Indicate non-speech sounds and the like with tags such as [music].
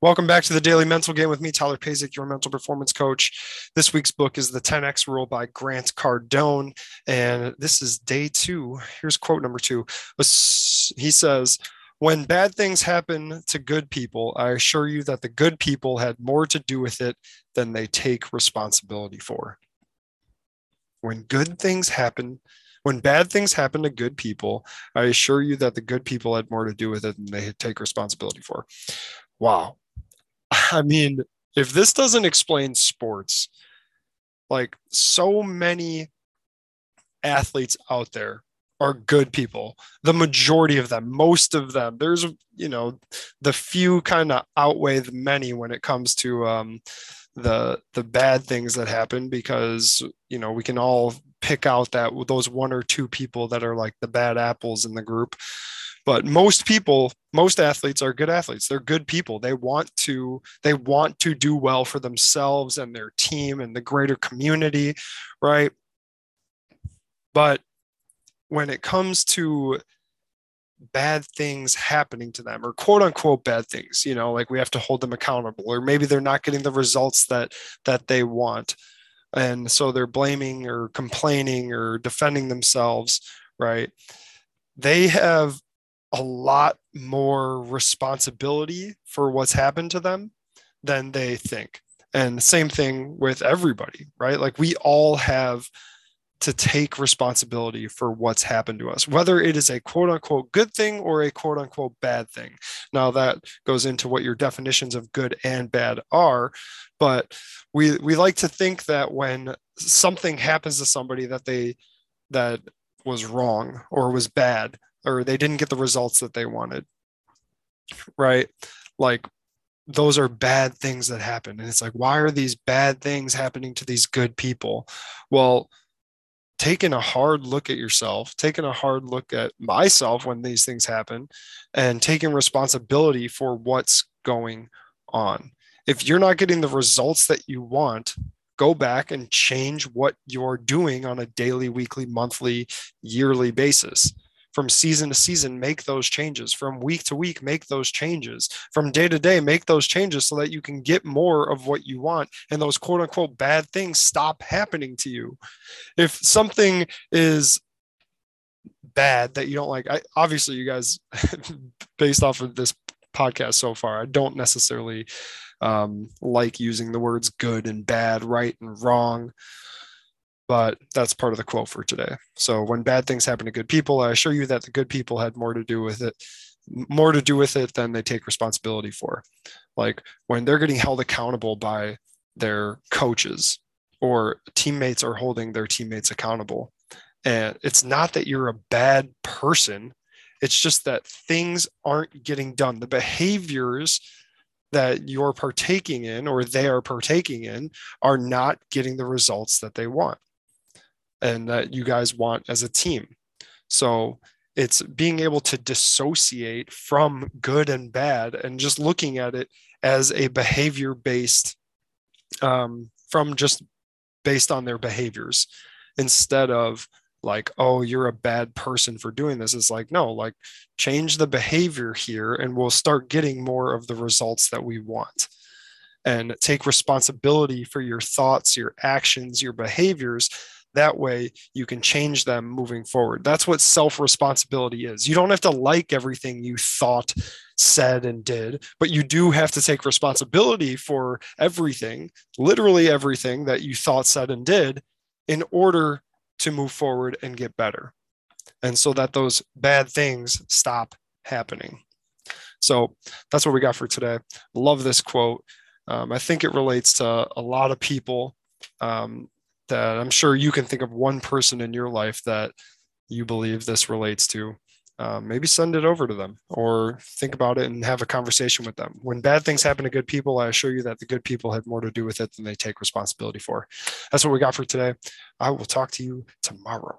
Welcome back to the Daily Mental Game with me, Tyler Pasek, your mental performance coach. This week's book is The 10X Rule by Grant Cardone. And this is day two. Here's quote number two. He says, When bad things happen to good people, I assure you that the good people had more to do with it than they take responsibility for. When good things happen, when bad things happen to good people, I assure you that the good people had more to do with it than they take responsibility for. Wow. [laughs] I mean, if this doesn't explain sports, like so many athletes out there are good people. The majority of them, most of them, there's, you know, the few kind of outweigh the many when it comes to um, the the bad things that happen because you know we can all pick out that those one or two people that are like the bad apples in the group but most people most athletes are good athletes. They're good people. They want to they want to do well for themselves and their team and the greater community right? But when it comes to bad things happening to them or quote unquote bad things you know like we have to hold them accountable or maybe they're not getting the results that that they want. And so they're blaming or complaining or defending themselves right? They have a lot more responsibility for what's happened to them than they think. And same thing with everybody, right? Like we all have to take responsibility for what's happened to us, whether it is a quote unquote good thing or a quote unquote bad thing. Now that goes into what your definitions of good and bad are, but we we like to think that when something happens to somebody that they that was wrong or was bad, or they didn't get the results that they wanted right? Like those are bad things that happen. And it's like why are these bad things happening to these good people? Well taking a hard look at yourself taking a hard look at myself when these things happen and taking responsibility for what's going on. If you're not getting the results that you want go back and change what you're doing on a daily weekly monthly yearly basis from season to season make those changes from week to week make those changes from day to day make those changes so that you can get more of what you want and those quote unquote bad things stop happening to you. If something is bad that you don't like I, obviously you guys [laughs] based off of this podcast so far i don't necessarily um, like using the words good and bad right and wrong but that's part of the quote for today. So when bad things happen to good people, I assure you that the good people had more to do with it, more to do with it than they take responsibility for. Like when they're getting held accountable by their coaches or teammates are holding their teammates accountable. And it's not that you're a bad person. It's just that things aren't getting done. The behaviors that you're partaking in or they are partaking in are not getting the results that they want and that you guys want as a team. So it's being able to dissociate from good and bad and just looking at it as a behavior based um, from just based on their behaviors instead of like oh you're a bad person for doing this it's like no like change the behavior here and we'll start getting more of the results that we want and take responsibility for your thoughts your actions your behaviors that way you can change them moving forward. That's what self responsibility is. You don't have to like everything you thought, said, and did, but you do have to take responsibility for everything, literally everything that you thought, said, and did in order to move forward and get better. And so that those bad things stop happening. So that's what we got for today. Love this quote. Um, I think it relates to a lot of people. Um, that I'm sure you can think of one person in your life that you believe this relates to. Um, maybe send it over to them or think about it and have a conversation with them. When bad things happen to good people, I assure you that the good people have more to do with it than they take responsibility for. That's what we got for today. I will talk to you tomorrow.